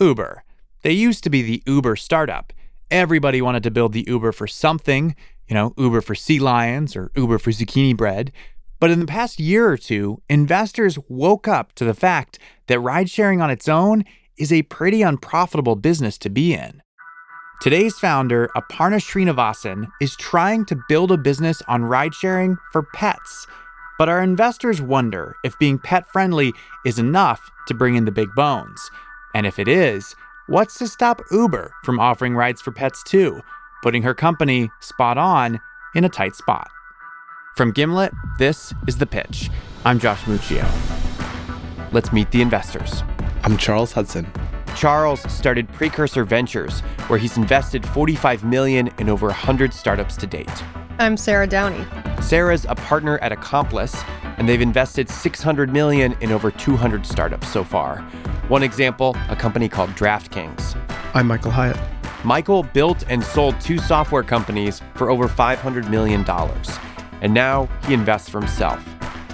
Uber. They used to be the Uber startup. Everybody wanted to build the Uber for something, you know, Uber for sea lions or Uber for zucchini bread. But in the past year or two, investors woke up to the fact that ride sharing on its own is a pretty unprofitable business to be in. Today's founder, Aparna Srinivasan, is trying to build a business on ride sharing for pets. But our investors wonder if being pet friendly is enough to bring in the big bones. And if it is, what's to stop Uber from offering rides for pets too, putting her company, Spot On, in a tight spot? From Gimlet, this is The Pitch. I'm Josh Muccio. Let's meet the investors. I'm Charles Hudson. Charles started Precursor Ventures, where he's invested 45 million in over 100 startups to date. I'm Sarah Downey. Sarah's a partner at Accomplice, and they've invested 600 million in over 200 startups so far. One example, a company called DraftKings. I'm Michael Hyatt. Michael built and sold two software companies for over $500 million, and now he invests for himself.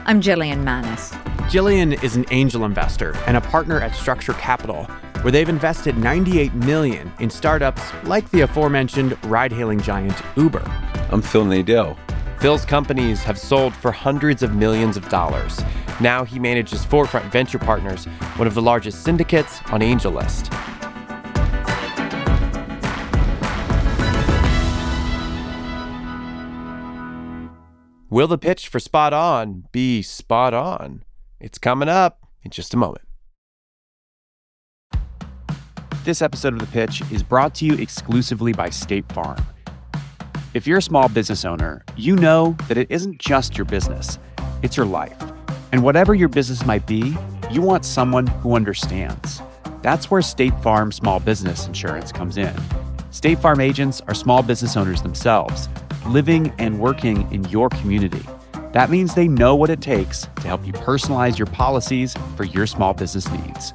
I'm Jillian Manus. Jillian is an angel investor and a partner at Structure Capital, where they've invested 98 million in startups like the aforementioned ride-hailing giant Uber. I'm Phil Nadel. Phil's companies have sold for hundreds of millions of dollars. Now he manages Forefront Venture Partners, one of the largest syndicates on AngelList. Will the pitch for Spot On be spot on? It's coming up in just a moment. This episode of The Pitch is brought to you exclusively by State Farm. If you're a small business owner, you know that it isn't just your business, it's your life. And whatever your business might be, you want someone who understands. That's where State Farm Small Business Insurance comes in. State Farm agents are small business owners themselves, living and working in your community. That means they know what it takes to help you personalize your policies for your small business needs.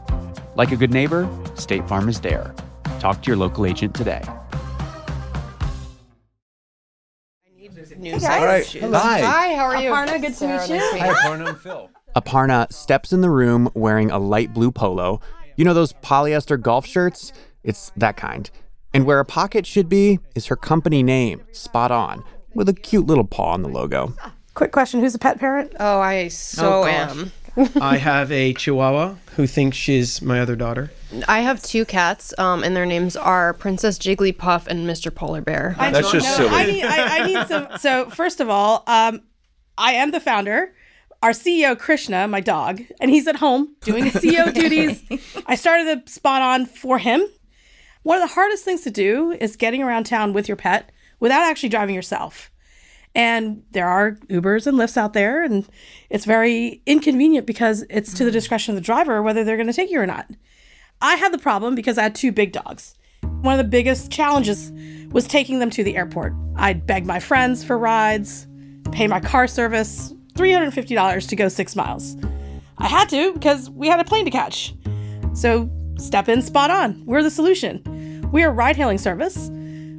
Like a good neighbor, State Farm is there. Talk to your local agent today. News All right. Hi. Hi, how are you? Aparna, good to meet you. Hi, Aparna. I'm Phil. Aparna steps in the room wearing a light blue polo. You know those polyester golf shirts? It's that kind. And where a pocket should be is her company name, Spot On, with a cute little paw on the logo. Quick question: Who's a pet parent? Oh, I so oh, gosh. am. I have a Chihuahua who thinks she's my other daughter. I have two cats, um, and their names are Princess Jigglypuff and Mr. Polar Bear. I That's just know. silly. I need, I, I need some. So first of all, um, I am the founder. Our CEO Krishna, my dog, and he's at home doing his CEO duties. I started the spot on for him. One of the hardest things to do is getting around town with your pet without actually driving yourself. And there are Ubers and Lyfts out there, and it's very inconvenient because it's to the mm. discretion of the driver whether they're going to take you or not. I had the problem because I had two big dogs. One of the biggest challenges was taking them to the airport. I'd beg my friends for rides, pay my car service $350 to go six miles. I had to because we had a plane to catch. So step in spot on. We're the solution. We are a ride hailing service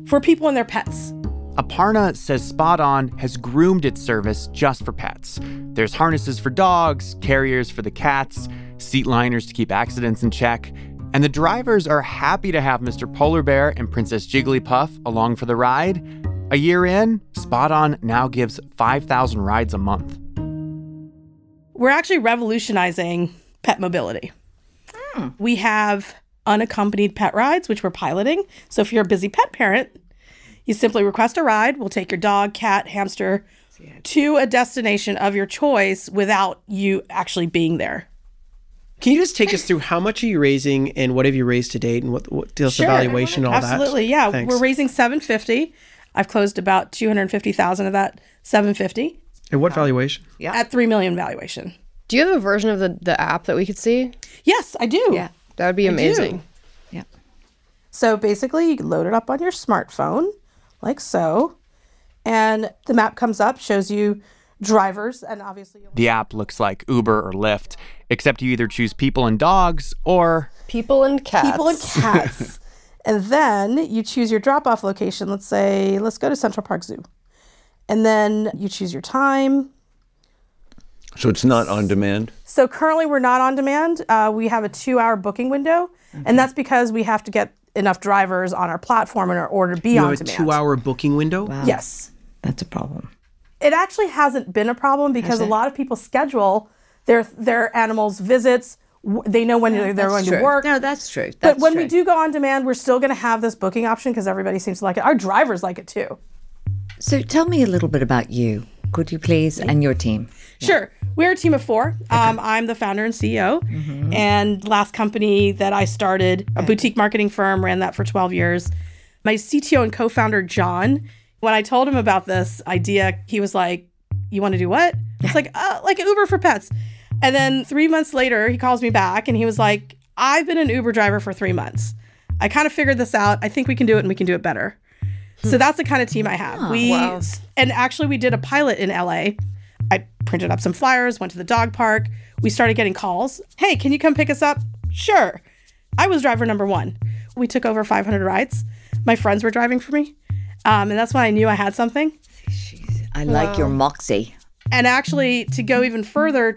for people and their pets. Aparna says Spot On has groomed its service just for pets. There's harnesses for dogs, carriers for the cats, seat liners to keep accidents in check, and the drivers are happy to have Mr. Polar Bear and Princess Jigglypuff along for the ride. A year in, Spot On now gives 5,000 rides a month. We're actually revolutionizing pet mobility. Hmm. We have unaccompanied pet rides, which we're piloting. So if you're a busy pet parent, you simply request a ride. We'll take your dog, cat, hamster to a destination of your choice without you actually being there. Can you just take us through how much are you raising and what have you raised to date and what what deals the valuation and all that? Absolutely, yeah. Thanks. We're raising 750. I've closed about 250,000 of that 750 And what valuation? Yeah. at 3 million valuation. Do you have a version of the, the app that we could see? Yes, I do. Yeah. That would be amazing. Yeah. So basically, you load it up on your smartphone, like so, and the map comes up, shows you drivers, and obviously, The app looks like Uber or Lyft, except you either choose people and dogs or People and cats. people and cats. and then you choose your drop off location. Let's say, let's go to Central Park Zoo. And then you choose your time. So it's not on demand? So currently we're not on demand. Uh, we have a two-hour booking window, and that's because we have to get enough drivers on our platform in order to be You on have a demand. two-hour booking window. Yes. That's a problem. It actually hasn't been a problem because a lot of people schedule their their animals visits. They know when they're, they're going That's to work. No, that's true. but That's when we do go on demand, we're still going to have this booking option because everybody seems to like it. Our drivers like it too. So tell me a little bit about you, could you please, and your team. Sure. We're a team of four. Um, I'm the founder and CEO. And last company that I started, a boutique marketing firm, ran that for 12 years. My CTO and co founder, John, when I told him about this idea, he was like, You want to do what? It's like, uh, like an Uber for pets. And then three months later, he calls me back and he was like, I've been an Uber driver for three months. I kind of figured this out. I think we can do it and we can do it better. So that's the kind of team I have. we and actually we did a pilot in LA. I printed up some flyers, went to the dog park. We started getting calls. Hey, can you come pick us up? Sure. I was driver number one. We took over 500 rides. My friends were driving for me. Um, and that's when I knew I had something. I like your moxie. And actually, to go even further,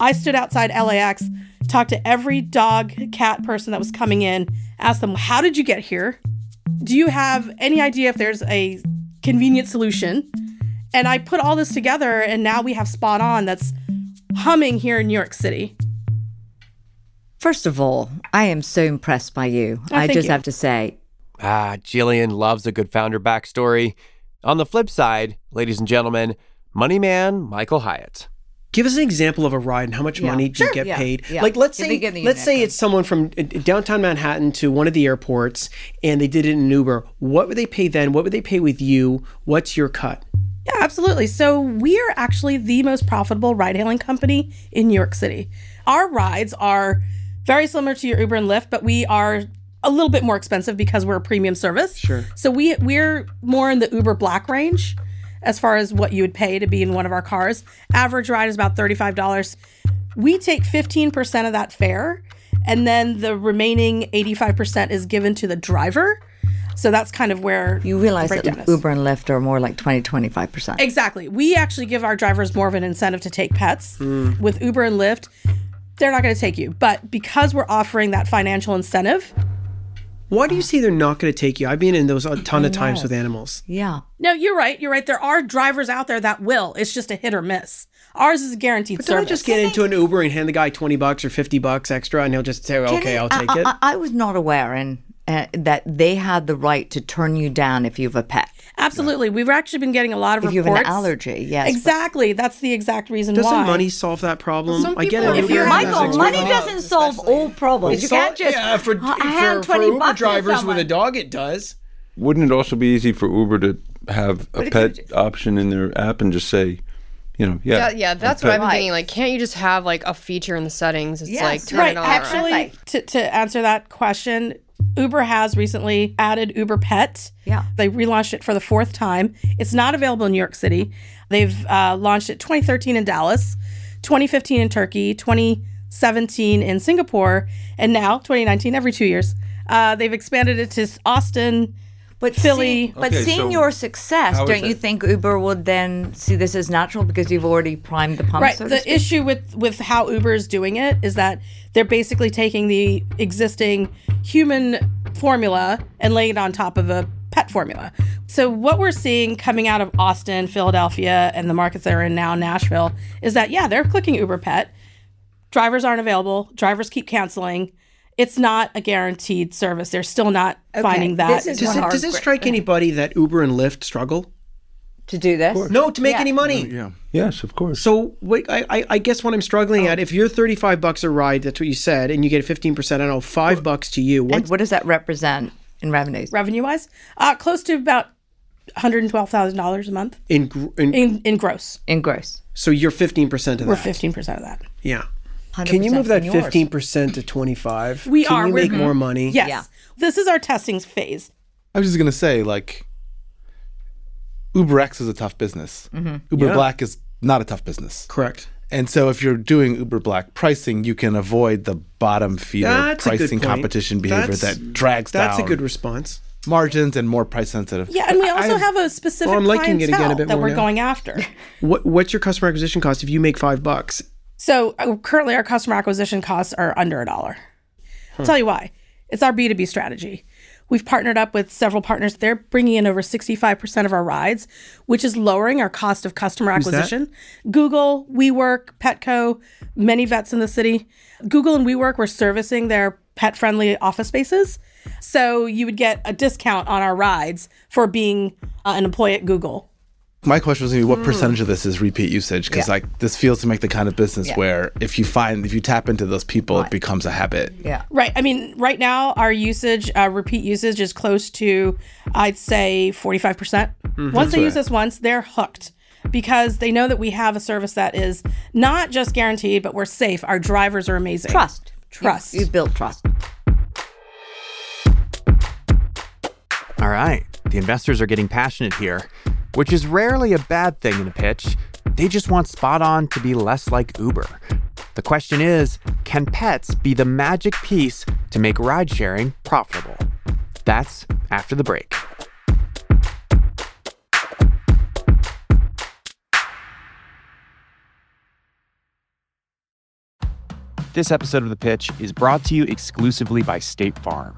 I stood outside LAX, talked to every dog, cat person that was coming in, asked them, How did you get here? Do you have any idea if there's a convenient solution? And I put all this together, and now we have Spot On that's humming here in New York City. First of all, I am so impressed by you. I just you. have to say, Ah, Jillian loves a good founder backstory. On the flip side, ladies and gentlemen, money man Michael Hyatt. Give us an example of a ride and how much money do you get yeah, paid? yeah. Like let's say me- give me let's say it's someone from uh, downtown Manhattan to one of the airports and they did it in Uber. What would they pay then? What would they pay with you? What's your cut? Yeah, absolutely. So we are actually the most profitable ride hailing company in New York City. Our rides are very similar to your Uber and Lyft, but we are a little bit more expensive because we're a premium service. Sure. So we we're more in the Uber Black range as far as what you would pay to be in one of our cars. Average ride is about $35. We take 15% of that fare and then the remaining 85% is given to the driver. So that's kind of where you realize the that. Uber and Lyft are more like 20, 25%. Exactly. We actually give our drivers more of an incentive to take pets. Mm. With Uber and Lyft, they're not going to take you. But because we're offering that financial incentive, Why do you say they're not going to take you? I've been in those a ton of times with animals. Yeah. no, you're right. You're right. There are drivers out there that will. It's just a hit or miss. Ours is a guaranteed But don't I service. just get into an Uber and hand the guy twenty bucks or fifty bucks extra, and he'll just say, "Okay, I'll take I, it." I, I was not aware and uh, that they had the right to turn you down if you have a pet. Absolutely. We've actually been getting a lot of If you have reports. an allergy, yes. but- Exactly. That's the exact reason Doesn't why. money solve that problem? Some I get it. if you're- Michael, money doesn't solve all problems. You can't just yeah, for, h- for, hand for Uber bucks drivers with a dog, it does. Wouldn't it also be easy for Uber to have a if pet you- option in their app and just say, you know, yeah, Yeah, yeah, that's what I'm thinking. Like, can't you just have like a feature in the settings? It's Yes, like turn Right. it on. Actually, to, to answer that question, Uber has recently added Uber Pet. Yeah. They relaunched it for the fourth time. It's not available in New York City. They've uh, launched it 2013 in Dallas, 2015 in Turkey, 2017 in Singapore, and now 2019, every two years. Uh, they've expanded it to Austin. But Philly. see- but Okay, seeing so your success, don't you think Uber would then see this as natural because you've already primed the pump? Right. so to the speak? issue with with how Uber is doing it is that they're basically taking the existing human formula and laying it on top of a pet formula. So what we're seeing coming out of Austin, Philadelphia, and the markets that are in now, Nashville, is that yeah, they're clicking Uber Pet. Drivers aren't available. Drivers keep canceling. It's not a guaranteed service. They're still not finding that. this is Does it, does it gr- strike anybody that Uber and Lyft struggle? to do this. No, to make Yeah. any money. Yeah. Yes, of course. So wait, I, I I guess what I'm struggling at, if you're 35 bucks a ride, that's what you said, and you get a 15 percent. I don't know, five bucks to you. What And what does that represent in revenues? revenue wise, uh, close to about one hundred and twelve thousand dollars a month in, gr- in in in gross. In gross. so you're 15 percent of that. We're fifteen percent of that. Yeah. Can you move that 15 percent to 25? We Can are. you We're- make more money? Yes. Yeah. This is our testing phase. I was just gonna say, like, Uber X is a tough business. Mm-hmm. Uber Yeah. Black is not a tough business. Correct. And so, if you're doing Uber Black pricing, you can avoid the bottom feeder That's pricing competition behavior That's- that drags That's down. a good response. margins and more price sensitive. Yeah, and we also I- have a specific Oh, I'm liking it again a bit that more we're now. going after. What what's your customer acquisition cost if you make five bucks? So uh, currently, our customer acquisition costs are under a dollar. I'll tell you why. It's our B2B strategy. We've partnered up with several partners. They're bringing in over 65% of our rides, which is lowering our cost of customer acquisition. Google, WeWork, Petco, many vets in the city. Google and WeWork were servicing their pet friendly office spaces. So you would get a discount on our rides for being uh, an employee at Google. My question was gonna be what percentage of this is repeat usage? Because Yeah. like this feels to make the kind of business Yeah. where if you find if you tap into those people, it becomes a habit. Yeah. Right. I mean, right now our usage, uh, repeat usage, is close to, I'd say, forty-five percent. Once they use us once, they're hooked because they know that we have a service that is not just guaranteed, but we're safe. Our drivers are amazing. Trust. Trust. You, you build trust. All right, the investors are getting passionate here, which is rarely a bad thing in a pitch. They just want Spot On to be less like Uber. The question is can pets be the magic piece to make ride sharing profitable? That's after the break. This episode of The Pitch is brought to you exclusively by State Farm.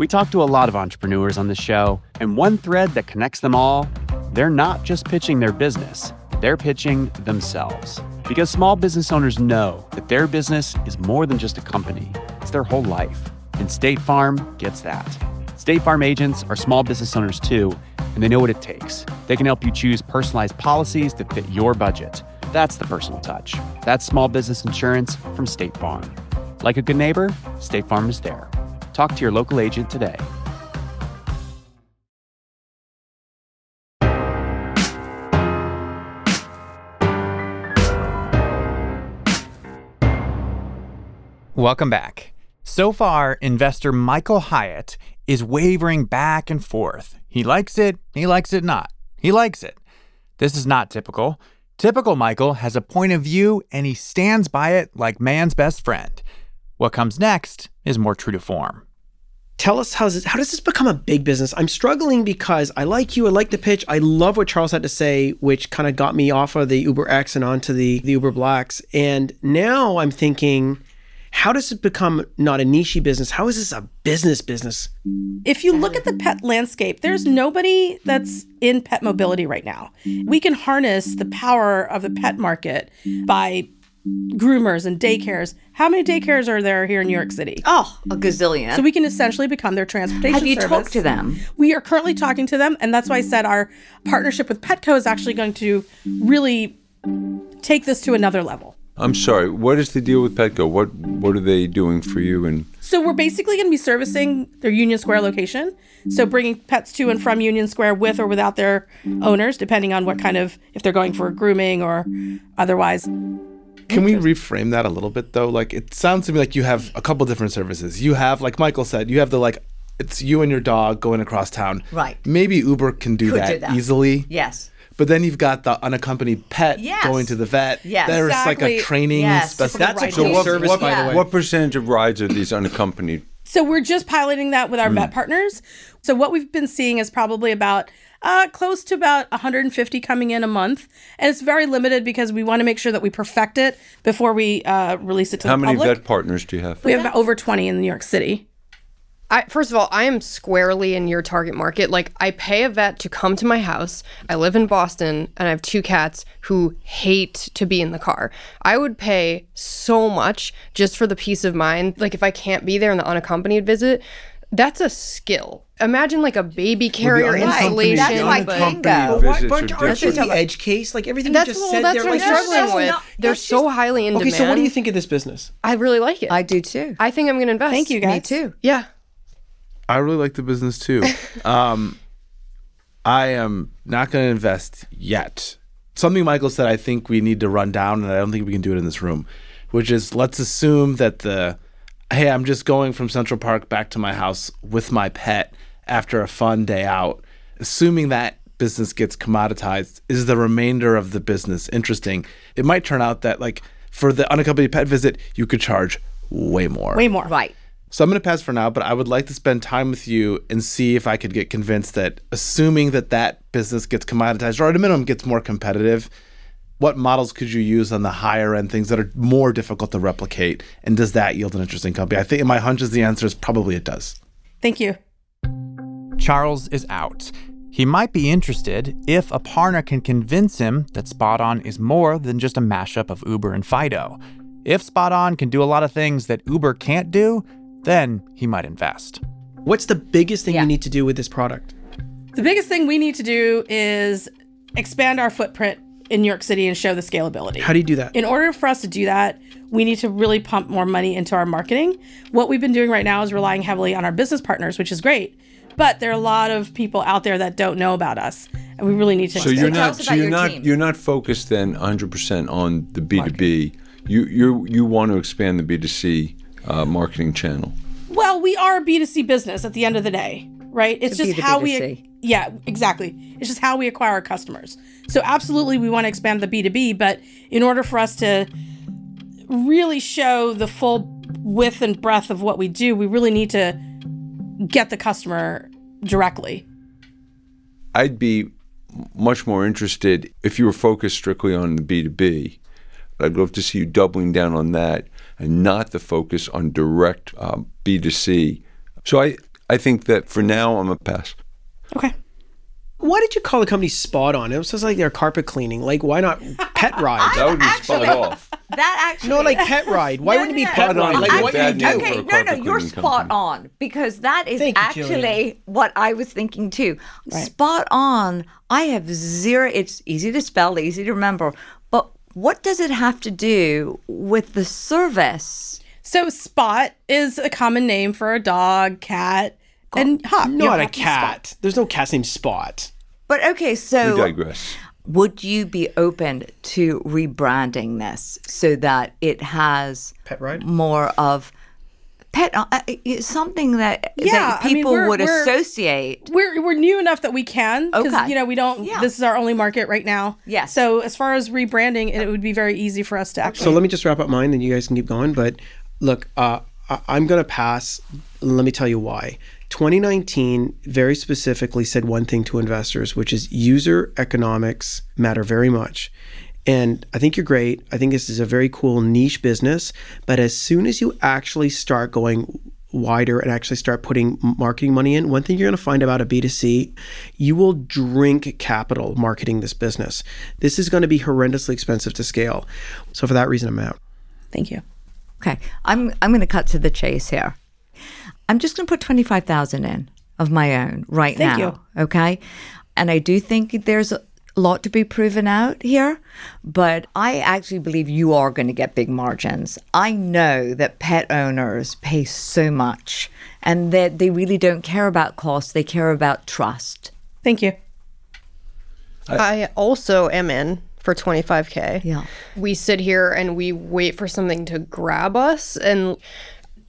We talk to a lot of entrepreneurs on the show, and one thread that connects them all they're not just pitching their business, they're pitching themselves. Because small business owners know that their business is more than just a company, it's their whole life. And State Farm gets that. State Farm agents are small business owners too, and they know what it takes. They can help you choose personalized policies that fit your budget. That's the personal touch. That's small business insurance from State Farm. Like a good neighbor, State Farm is there. Talk to your local agent today. Welcome back. So far, investor Michael Hyatt is wavering back and forth. He likes it, he likes it not. He likes it. This is not typical. Typical Michael has a point of view and he stands by it like man's best friend. What comes next is more true to form. Tell us how this, how does this become a big business? I'm struggling because I like you, I like the pitch, I love what Charles had to say, which kind of got me off of the Uber X and onto the, the Uber Blacks. And now I'm thinking, how does it become not a niche business? How is this a business business? If you look at the pet landscape, there's nobody that's in pet mobility right now. We can harness the power of the pet market by groomers and daycares. How many daycares are there here in New York City? Oh, a gazillion. So we can essentially become their transportation Have you service. talked to them? We are currently talking to them, and that's why I said our partnership with Petco is actually going to really take this to another level. I'm sorry. What is the deal with Petco? What What are they doing for you? And So we're basically going to be servicing their Union Square location. So bringing pets to and from Union Square with or without their owners, depending on what kind of if they're going for grooming or otherwise. Can we reframe that a little bit though? Like it sounds to me like you have a couple different services. You have, like Michael said, you have the like it's you and your dog going across town. Right. Maybe Uber can do, that, do that. easily. yes. But then you've got the unaccompanied pet Yes. going to the vet. Yes. There's like a training Yes. spec- That's a Right. cool So what- service, what, by the way. what percentage of rides are these unaccompanied? So we're just piloting that with our hmm. vet partners. So what we've been seeing is probably about uh, close to about 150 coming in a month, and it's very limited because we want to make sure that we perfect it before we uh, release it to How the many public. vet partners do you have? we have about over 20 in New York City. I, first of all, I am squarely in your target market. Like, I pay a vet to come to my house. I live in Boston and I have two cats who hate to be in the car. I would pay so much just for the peace of mind. Like, if I can't be there in the unaccompanied visit, that's a skill. Imagine like a baby carrier unaccompanied- installation. That's why but- Kingo. But why, visits aren't, are aren't you the edge case? Like everything That's you just well, said that's there. what I'm struggling with. not- They're so just- highly in Okay, demand. so what do you think of this business? I really like it. I do too. I think I'm going to invest. Thank you, guys. Me too. Yeah. I really like the business too. um, I am not going to invest yet. Something Michael said, I think we need to run down, and I don't think we can do it in this room, which is let's assume that the hey, I'm just going from Central Park back to my house with my pet after a fun day out. Assuming that business gets commoditized, is the remainder of the business interesting? It might turn out that, like, for the unaccompanied pet visit, you could charge way more. Way more. Right. So I'm going to pass for now, but I would like to spend time with you and see if I could get convinced that assuming that that business gets commoditized or at a minimum gets more competitive, what models could you use on the higher end things that are more difficult to replicate? And does that yield an interesting company? I think my hunch is the answer is probably it does. Thank you. Charles is out. He might be interested if Aparna can convince him that Spot On is more than just a mashup of Uber and Fido. If Spot On can do a lot of things that Uber can't do, then he might invest. What's the biggest thing Yeah. you need to do with this product? The biggest thing we need to do is expand our footprint in New York City and show the scalability. How do you do that? in order for us to do that, we need to really pump more money into our marketing. What we've been doing right now is relying heavily on our business partners, which is great. But there are a lot of people out there that don't know about us, and we really need to. So you're not so you're your not team. you're not focused then 100% on the B2B. You you you want to expand the B2C uh, marketing channel. Well, we are a B2C business at the end of the day, right? It's To just the how B2C. we Yeah, exactly. It's just how we acquire our customers. So absolutely we want to expand the B2B, but in order for us to really show the full width and breadth of what we do, we really need to get the customer directly. I'd be much more interested if you were focused strictly on the B2B. I'd love to see you doubling down on that and not the focus on direct um, B2C. So I, I think that for now, I'm a pass. Okay. Why did you call the company Spot On? It was just like they're carpet cleaning. Like, why not Pet Ride? That would be spot off. That actually no, like Pet Ride. Why No, wouldn't it no, be no, Pet no. Ride? I- Like, I- what bad do you name do? for a Okay, no, no, carpet you're cleaning spot company. on because that is Thank you, actually Jillian. what I was thinking too. Spot on. I have zero. It's easy to spell, easy to remember, but what does it have to do with the service? So Spot is a common name for a dog, cat, and hop. You don't a have to be Spot. cat. There's no cat's named Spot. But okay, so. We so digress. would you be open to rebranding this so that it has Pet Ride? more of pet uh, uh, something that, Yeah, that I mean, people we're- would we're- associate? We're we're new enough that we can because Okay. you know we don't. Yeah. This is our only market right now. Yes. So as far as rebranding, it would be very easy for us to actually. So let me just wrap up mine, and you guys can keep going. But look, uh, I- I'm going to pass. Let me tell you why. 2019 very specifically said one thing to investors, which is user economics matter very much. And I think you're great. I think this is a very cool niche business. But as soon as you actually start going wider and actually start putting marketing money in, one thing you're going to find about a B2C, you will drink capital marketing this business. This is going to be horrendously expensive to scale. So for that reason, I'm out. Thank you. Okay, I'm I'm going to cut to the chase here. I'm just going to put twenty five thousand in of my own right Thank now. you. Okay, and I do think there's a lot to be proven out here, but I actually believe you are going to get big margins. I know that pet owners pay so much, and that they really don't care about cost; they care about trust. Thank you. I also am in for 25k. Yeah. We sit here and we wait for something to grab us and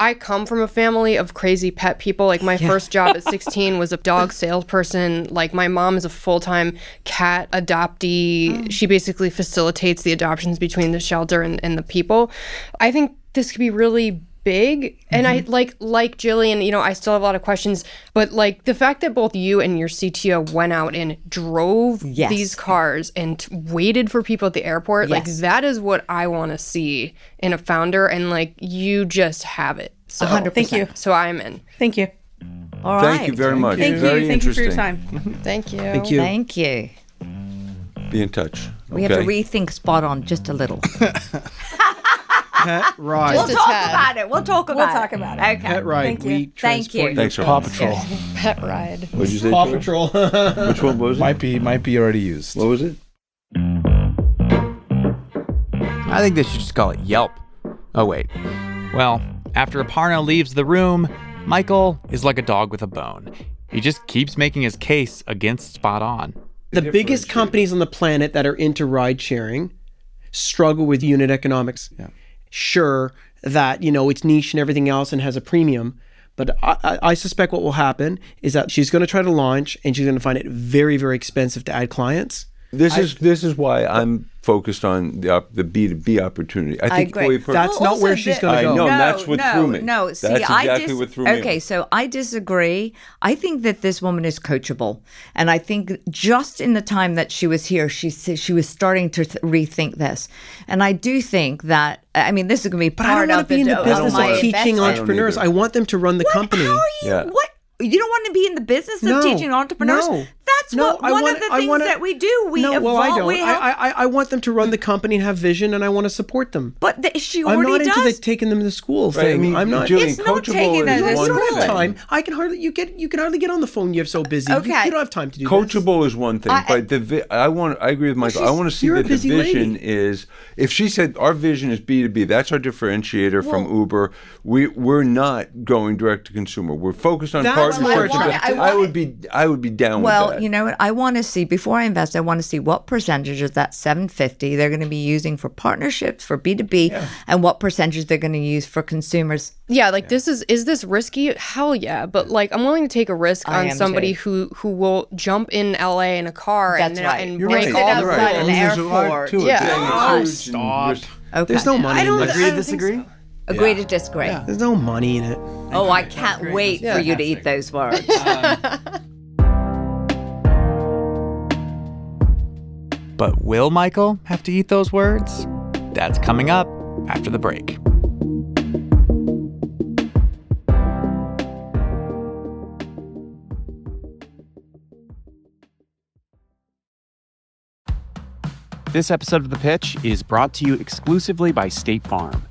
I come from a family of crazy pet people. Like my first job at 16 was a dog salesperson. Like my mom is a full-time cat adoptee. Oh. She basically facilitates the adoptions between the shelter and, and the people. I think this could be really big and i mm-hmm. like like jillian you know i still have a lot of questions but like the fact that both you and your cto went out and drove Yes. these cars and t- waited for people at the airport like that is what i want to see in a founder and like you just have it so 100%. Thank you. so i'm in Thank you. All right. Thank you very much. Thank very you. Thank you for your time. thank you Thank you. Thank you. Be in touch. We have to rethink spot on just a little. Pet Ride. we'll a talk tad. about it. We'll talk about it. talk about it. Okay. Pet Ride. Thank you. We Thank you. transport Thanks, your Paw pets. Patrol pet ride What did you say? Paw George? Patrol. Which one was it? might be might be already used. What was it? I think they should just call it Yelp. Oh, wait. Well, after Aparna leaves the room, Michael is like a dog with a bone. He just keeps making his case against Spot On. the biggest companies on the planet that are into ride sharing struggle with unit economics. Sure that, you know, it's niche and everything else and has a premium. But I- I suspect what will happen is that she's going to try to launch and she's going to find it very, very expensive to add clients. This is this is why I'm focused on the op- the B two B opportunity. I think agree. Chloe Per- That's not where she's gonna I go. know, No, that's what no, threw me. No, see, That's I exactly dis- what threw me Okay, so I disagree. I think that this woman is coachable, and I think just in the time that she was here, she she was starting to th- rethink this, and I do think that I mean this is going to be But I part don't want to be in the of business of teaching investment. I entrepreneurs. either. I want them to run the What? company. How are you? Yeah. What? You don't want to be in the business of No, teaching entrepreneurs? no. That's No, what I one want- of the I things wanna- that we do. We no, well, I don't. we I, help- I, I want them to run the company and have vision, and I want to support them. but the, she already I'm already not into the taking them to school Right, I mean, I'm not. Julian, It's not taking them that as one you don't have time. I can hardly you get you can hardly get on the phone. You're so busy. You- Okay. You, don't have time to do this. Coachable is one thing, I- but the vi- I want I agree with Michael. I want to see that the vision lady. is if she said our vision is B two B, that's our differentiator from Uber. We we're not going direct to consumer. We're focused on That's partnerships. I with- want- I I, want- would be I would be down Well, with that. You know what? I want to see before I invest. I want to see what percentage of that 750 they're going to be using for partnerships for B2B, and what percentage they're going to use for consumers. Yeah, like this is is this risky? Hell yeah, but like I'm willing to take a risk I on somebody too. who who will jump in LA in a car That's and, right. and You're break right. all Sit the outside rules. an There's a lot airport. to it. Yeah. Oh, stop. Okay. There's no money. I don't in I this. don't disagree? so. Agree to disagree. There's no money in it. Oh, I can't wait for you to eat those words. Um, But will Michael have to eat those words? That's coming up after the break. This episode of The Pitch is brought to you exclusively by State Farm.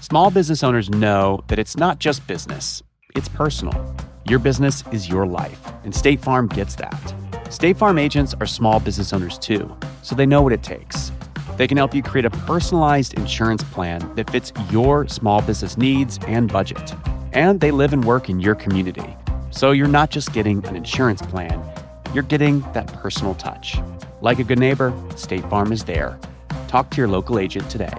Small business owners know that it's not just business, it's personal. Your business is your life, and State Farm gets that. State Farm agents are small business owners too, so they know what it takes. They can help you create a personalized insurance plan that fits your small business needs and budget. And they live and work in your community. So you're not just getting an insurance plan, you're getting that personal touch. Like a good neighbor, State Farm is there. Talk to your local agent today.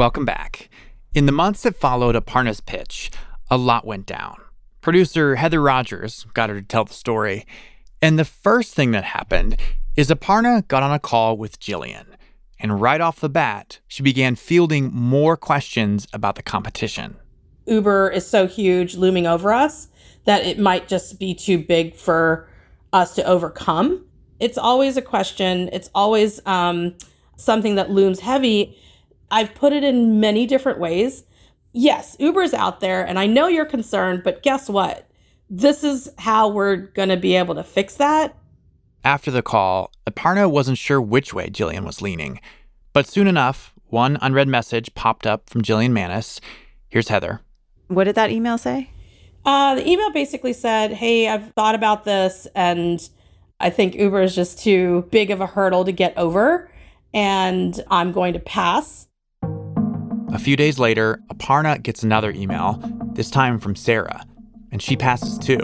Welcome back. In the months that followed Aparna's pitch, a lot went down. Producer Heather Rogers got her to tell the story. And the first thing that happened is Aparna got on a call with Jillian. And right off the bat, she began fielding more questions about the competition. Uber is so huge looming over us that it might just be too big for us to overcome. It's always a question, it's always um, something that looms heavy. I've put it in many different ways. Yes, Uber's out there, and I know you're concerned, but guess what? This is how we're going to be able to fix that. After the call, Aparna wasn't sure which way Jillian was leaning. But soon enough, one unread message popped up from Jillian Manus. Here's Heather. What did that email say? Uh, the email basically said, Hey, I've thought about this, and I think Uber is just too big of a hurdle to get over, and I'm going to pass. A few days later, Aparna gets another email, this time from Sarah, and she passes too,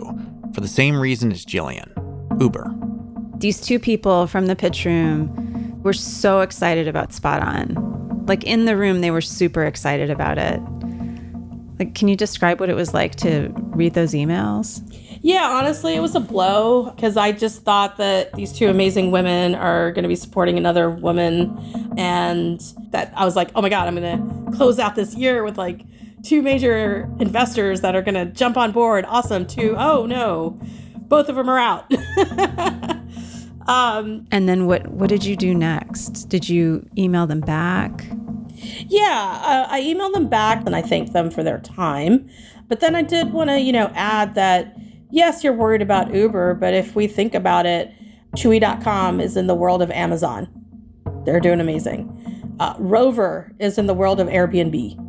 for the same reason as Jillian Uber. These two people from the pitch room were so excited about Spot On. Like in the room, they were super excited about it. Like, can you describe what it was like to read those emails? Yeah, honestly, it was a blow because I just thought that these two amazing women are going to be supporting another woman. And that I was like, oh my God, I'm going to close out this year with like two major investors that are going to jump on board. Awesome. Two, oh no, both of them are out. um, And then what? What did you do next? Did you email them back? Yeah, uh, I emailed them back and I thanked them for their time. But then I did want to, you know, add that yes, you're worried about Uber, but if we think about it, Chewy.com is in the world of Amazon. They're doing amazing. Uh, Rover is in the world of Airbnb.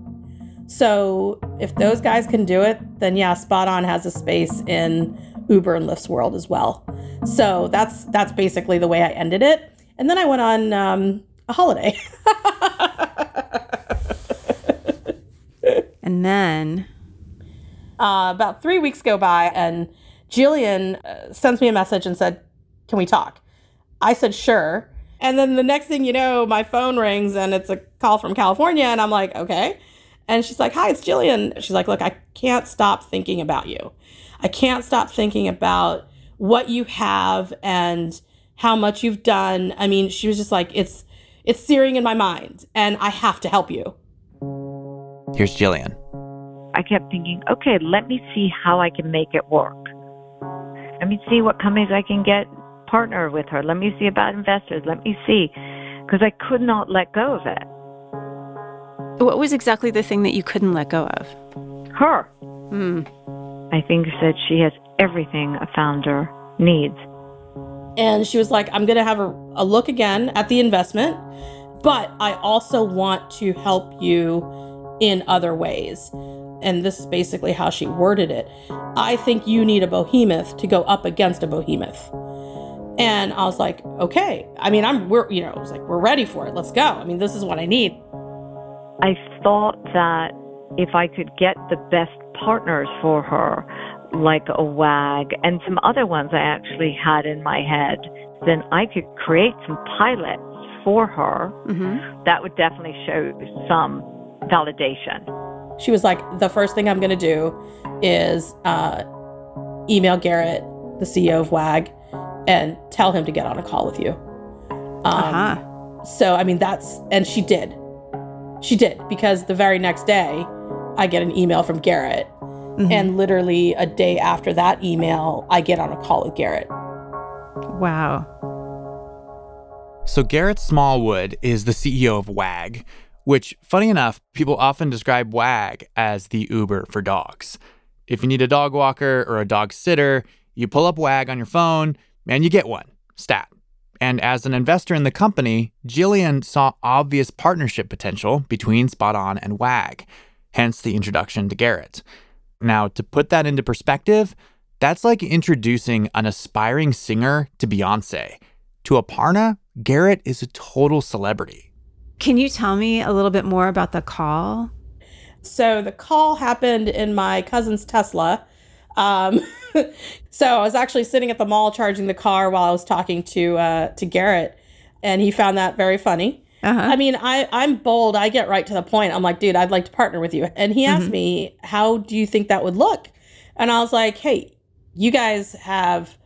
So if those guys can do it, then yeah, Spot On has a space in Uber and Lyft's world as well. So that's that's basically the way I ended it. And then I went on um, a holiday. And then uh, about three weeks go by, and Jillian uh, sends me a message and said, Can we talk? I said, Sure. And then the next thing you know, my phone rings and it's a call from California. And I'm like, okay. And she's like, hi, it's Jillian. She's like, look, I can't stop thinking about you. I can't stop thinking about what you have and how much you've done. I mean, she was just like, it's it's searing in my mind and I have to help you. Here's Jillian. I kept thinking, okay, let me see how I can make it work. Let me see what companies I can get partner with her. Let me see about investors. Let me see. Because I could not let go of it. What was exactly the thing that you couldn't let go of? Her. Hmm. I think said she has everything a founder needs. And she was like, I'm going to have a, a look again at the investment, but I also want to help you in other ways. And this is basically how she worded it. I think you need a behemoth to go up against a behemoth. And I was like, okay. I mean, I'm, we're, you know, I was like, we're ready for it. Let's go. I mean, this is what I need. I thought that if I could get the best partners for her, like a WAG and some other ones I actually had in my head, then I could create some pilots for her Mm-hmm. that would definitely show some validation. She was like, the first thing I'm going to do is uh, email Garrett, the CEO of WAG, and tell him to get on a call with you. Um, Uh-huh. So, I mean, that's, and she did. She did, because the very next day, I get an email from Garrett. Mhm. And literally a day after that email, I get on a call with Garrett. Wow. So Garrett Smallwood is the CEO of WAG, which, funny enough, people often describe WAG as the Uber for dogs. If you need a dog walker or a dog sitter, you pull up WAG on your phone and you get one. Stat. And as an investor in the company, Jillian saw obvious partnership potential between Spot On and WAG, hence the introduction to Garrett. Now, to put that into perspective, that's like introducing an aspiring singer to Beyonce. To Aparna, Garrett is a total celebrity. Can you tell me a little bit more about the call? So the call happened in my cousin's Tesla. Um, so I was actually sitting at the mall charging the car while I was talking to uh, to Garrett, and he found that very funny. Uh-huh. I mean, I I'm bold. I get right to the point. I'm like, dude, I'd like to partner with you. And he asked Mhm. me, how do you think that would look? And I was like, hey, you guys have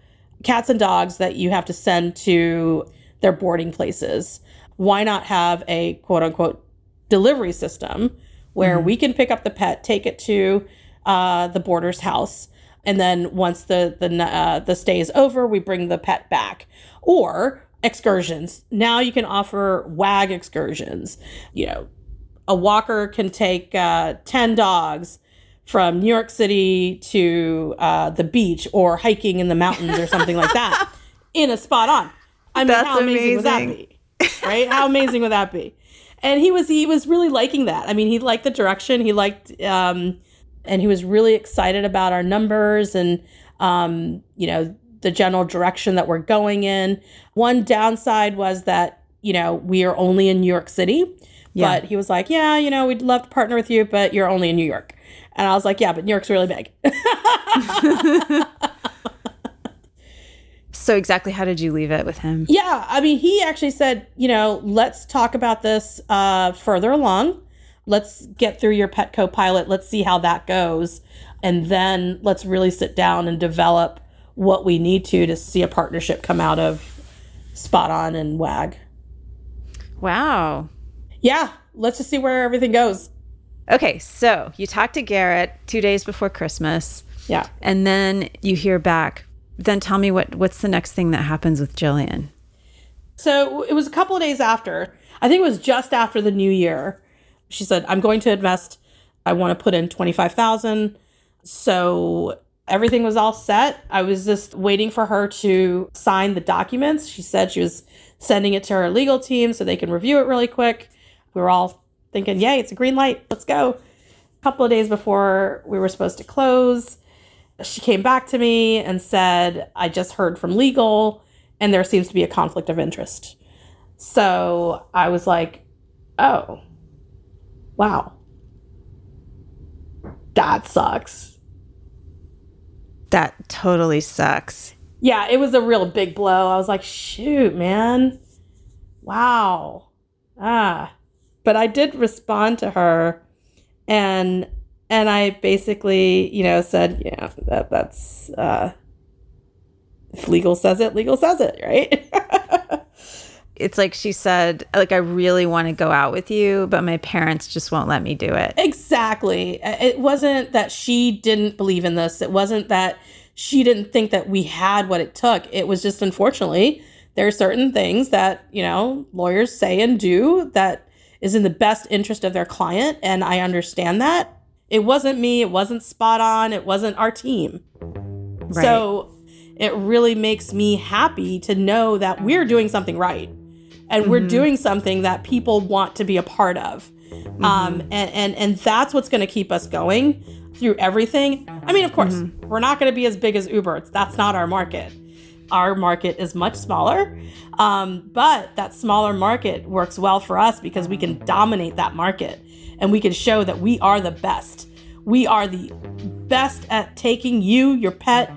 cats and dogs that you have to send to their boarding places. Why not have a quote unquote delivery system where we can pick up the pet, take it to uh, the boarder's house, and then once the the uh, the stay is over, we bring the pet back. Or excursions. Now you can offer WAG excursions. You know, a walker can take uh, ten dogs from New York City to uh, the beach or hiking in the mountains or something like that in a spot on. I mean, That's how amazing, would that be? Right? How amazing would that be? And he was he was really liking that. I mean, he liked the direction. He liked um, and he was really excited about our numbers and um, you know the general direction that we're going in. One downside was that you know we are only in New York City, Yeah. but he was like, yeah, you know, we'd love to partner with you, but you're only in New York. And I was like, yeah, but New York's really big. So exactly how did you leave it with him? Yeah, I mean, he actually said, you know, let's talk about this uh, further along. Let's get through your Petco pilot. Let's see how that goes, and then let's really sit down and develop what we need to to see a partnership come out of Spot On and WAG. Wow. Yeah, let's just see where everything goes. Okay, so you talked to Garrett two days before Christmas, Yeah. and then you hear back. Then tell me what what's the next thing that happens with Jillian? So it was a couple of days after. I think it was just after the new year. She said, "I'm going to invest. I want to put in twenty five thousand. So everything was all set. I was just waiting for her to sign the documents. She said she was sending it to her legal team so they can review it really quick. We were all thinking, "Yay, it's a green light. Let's go." A couple of days before we were supposed to close, she came back to me and said, I just heard from legal and there seems to be a conflict of interest. So I was like, oh, wow. That sucks. That totally sucks. Yeah, it was a real big blow. I was like, shoot, man. wow. Ah. But I did respond to her and and I basically, you know, said, yeah, that that's uh if legal says it, legal says it, right? it's like she said, like I really want to go out with you, but my parents just won't let me do it. Exactly. It wasn't that she didn't believe in this. It wasn't that she didn't think that we had what it took. It was just unfortunately there are certain things that, you know, lawyers say and do that is in the best interest of their client and I understand that. It wasn't me, it wasn't SpotOn, it wasn't our team. Right. So it really makes me happy to know that we're doing something right and mm-hmm. we're doing something that people want to be a part of. Mm-hmm. Um, and, and, and that's what's going to keep us going through everything. I mean, of course, mm-hmm. we're not going to be as big as Uber. That's not our market. Our market is much smaller. Um, but that smaller market works well for us because we can dominate that market and we can show that we are the best. We are the best at taking you, your pet,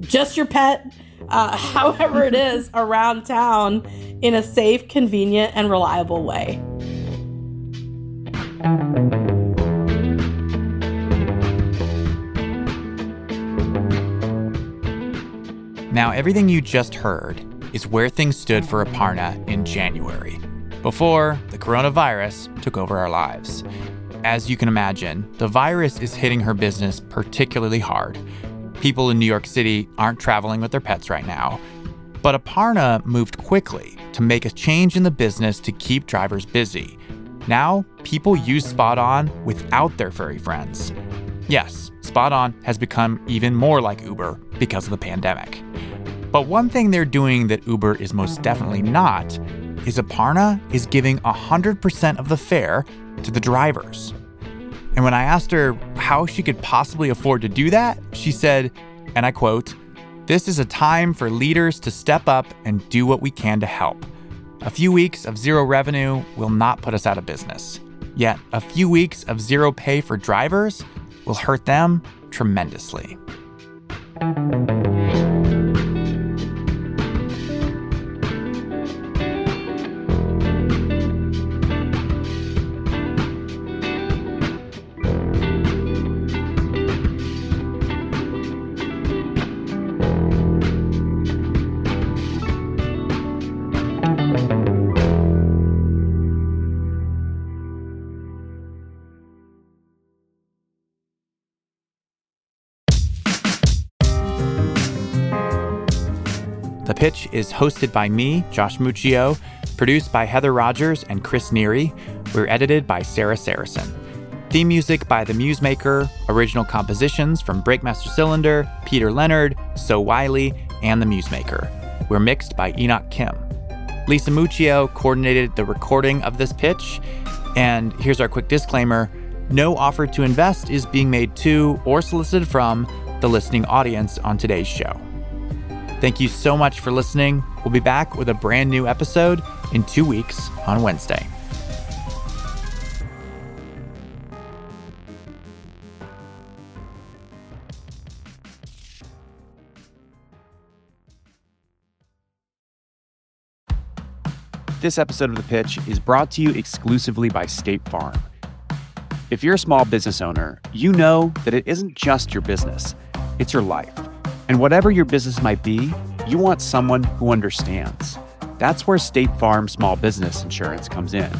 just your pet, uh, however it is, around town in a safe, convenient, and reliable way. Now, everything you just heard is where things stood for Aparna in January, before the coronavirus took over our lives. As you can imagine, the virus is hitting her business particularly hard. People in New York City aren't traveling with their pets right now. But Aparna moved quickly to make a change in the business to keep drivers busy. Now, people use SpotOn without their furry friends. Yes, SpotOn has become even more like Uber because of the pandemic. But one thing they're doing that Uber is most definitely not is Aparna is giving 100% of the fare to the drivers. And when I asked her how she could possibly afford to do that, she said, and I quote, This is a time for leaders to step up and do what we can to help. A few weeks of zero revenue will not put us out of business. Yet, a few weeks of zero pay for drivers will hurt them tremendously. Pitch is hosted by me, Josh Muccio, produced by Heather Rogers and Chris Neary. We're edited by Sarah Sarasohn. Theme music by The Musemaker, original compositions from Breakmaster Cylinder, Peter Leonard, So Wiley, and The Musemaker. We're mixed by Enoch Kim. Lisa Muccio coordinated the recording of this pitch. And here's our quick disclaimer no offer to invest is being made to or solicited from the listening audience on today's show. Thank you so much for listening. We'll be back with a brand new episode in two weeks on Wednesday. This episode of The Pitch is brought to you exclusively by State Farm. If you're a small business owner, you know that it isn't just your business, it's your life. And whatever your business might be, you want someone who understands. That's where State Farm Small Business Insurance comes in.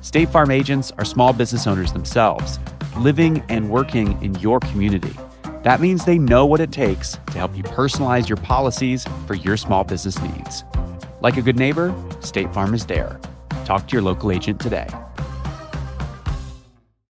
State Farm agents are small business owners themselves, living and working in your community. That means they know what it takes to help you personalize your policies for your small business needs. Like a good neighbor, State Farm is there. Talk to your local agent today.